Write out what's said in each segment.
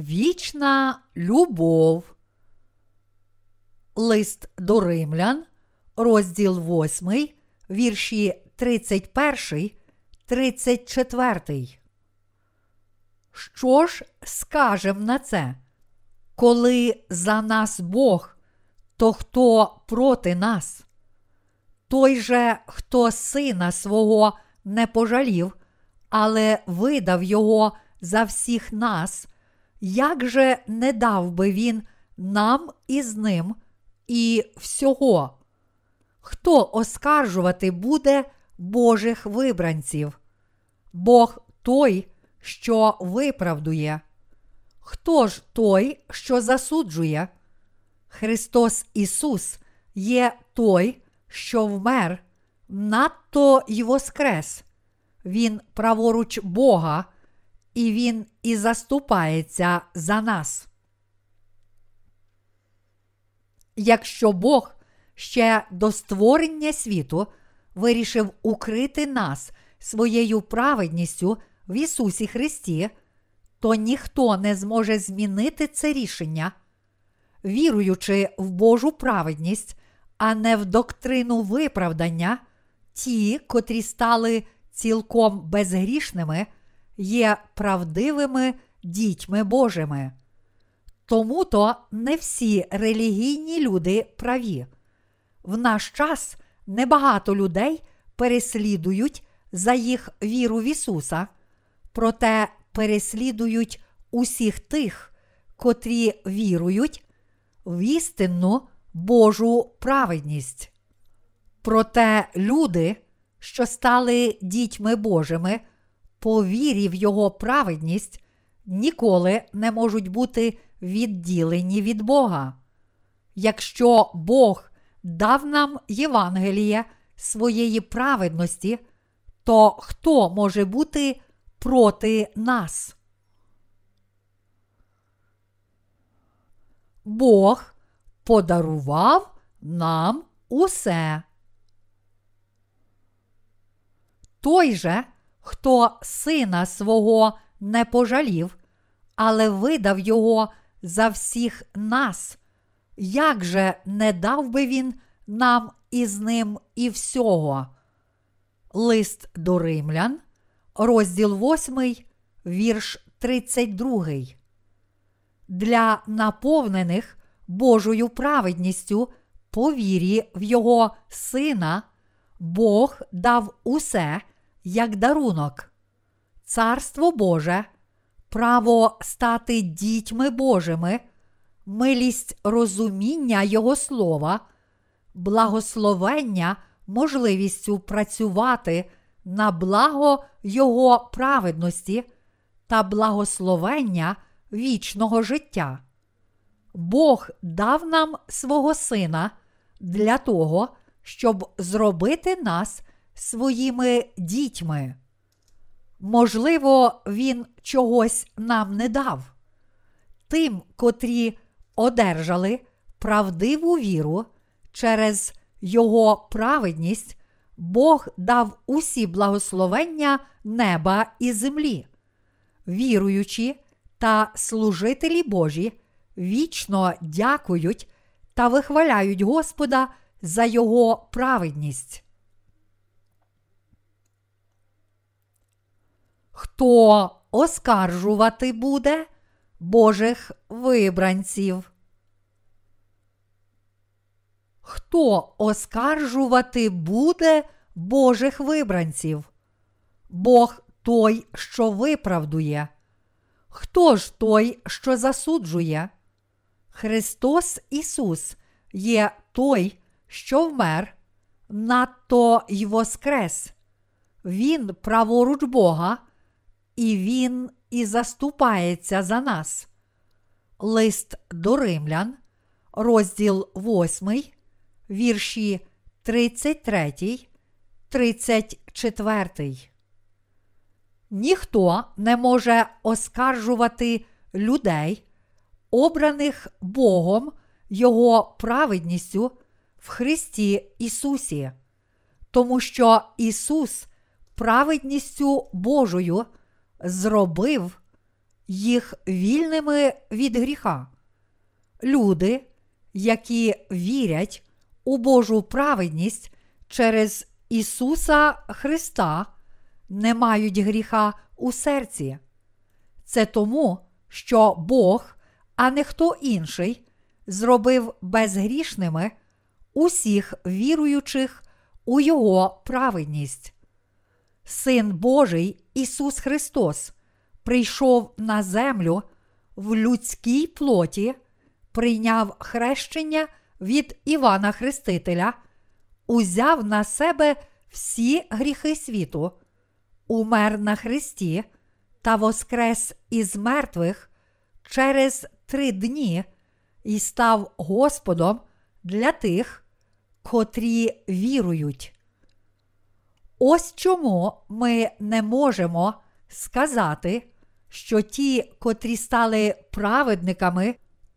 вічна любов. Лист до римлян, розділ 8, вірші 31, 34. Що ж скажем на це? Коли за нас Бог, то хто проти нас? Той же, хто сина свого не пожалів, але видав його за всіх нас, як же не дав би він нам із ним і всього? Хто оскаржувати буде Божих вибранців? Бог той, що виправдує. Хто ж той, що засуджує? Христос Ісус є той, що вмер, надто й воскрес. Він праворуч Бога, і Він і заступається за нас. Якщо Бог ще до створення світу вирішив укрити нас своєю праведністю в Ісусі Христі, то ніхто не зможе змінити це рішення, віруючи в Божу праведність, а не в доктрину виправдання, ті, котрі стали цілком безгрішними, є правдивими дітьми Божими. Тому то не всі релігійні люди праві. В наш час небагато людей переслідують за їх віру в Ісуса, проте переслідують усіх тих, котрі вірують в істинну Божу праведність. Проте люди, що стали дітьми Божими, по в Його праведність, ніколи не можуть бути відділені від Бога. Якщо Бог дав нам Євангеліє своєї праведності, то хто може бути проти нас? Бог подарував нам усе. Той же, хто сина свого не пожалів, але видав його за всіх нас, як же не дав би він нам із ним і всього? Лист до римлян, розділ 8, вірш 32. Для наповнених Божою праведністю по вірі в Його Сина, Бог дав усе як дарунок, Царство Боже, право стати дітьми Божими, милість розуміння Його слова, благословення можливістю працювати на благо Його праведності та благословення вічного життя. Бог дав нам свого Сина для того, щоб зробити нас своїми дітьми. Можливо, Він чогось нам не дав. Тим, котрі одержали правдиву віру через Його праведність, Бог дав усі благословення неба і землі. Віруючі та служителі Божі вічно дякують та вихваляють Господа за Його праведність. Хто оскаржувати буде Божих вибранців? Хто оскаржувати буде Божих вибранців? Бог той, що виправдує. Хто ж той, що засуджує? Христос Ісус є той, що вмер, надто й воскрес. Він праворуч Бога, і Він і заступається за нас. Лист до римлян, розділ 8, вірші 33, 34. Ніхто не може оскаржувати людей, обраних Богом Його праведністю в Христі Ісусі, тому що Ісус праведністю Божою зробив їх вільними від гріха. Люди, які вірять у Божу праведність через Ісуса Христа, не мають гріха у серці. Це тому, що Бог, а не хто інший, зробив безгрішними усіх віруючих у Його праведність. Син Божий Ісус Христос прийшов на землю в людській плоті, прийняв хрещення від Івана Хрестителя, узяв на себе всі гріхи світу, умер на Христі та воскрес із мертвих через три дні і став Господом для тих, котрі вірують. Ось чому ми не можемо сказати, що ті, котрі стали праведниками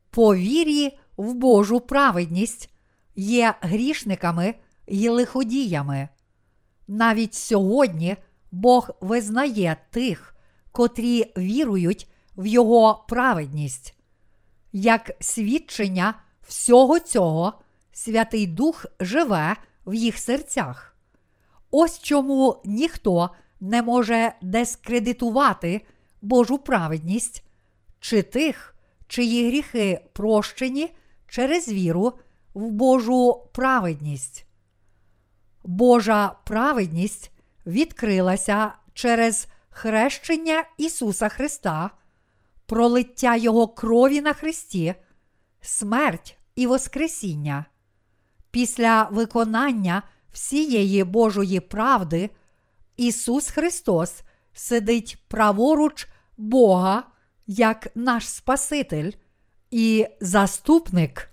по вірі в Божу праведність, є грішниками і лиходіями. Навіть сьогодні Бог визнає тих, котрі вірують в Його праведність. Як свідчення всього цього, Святий Дух живе в їх серцях. Ось чому ніхто не може дискредитувати Божу праведність чи тих, чиї гріхи прощені через віру в Божу праведність. Божа праведність відкрилася через хрещення Ісуса Христа, пролиття Його крові на Христі, смерть і Воскресіння. Після виконання всієї Божої правди Ісус Христос сидить праворуч Бога як наш Спаситель і заступник.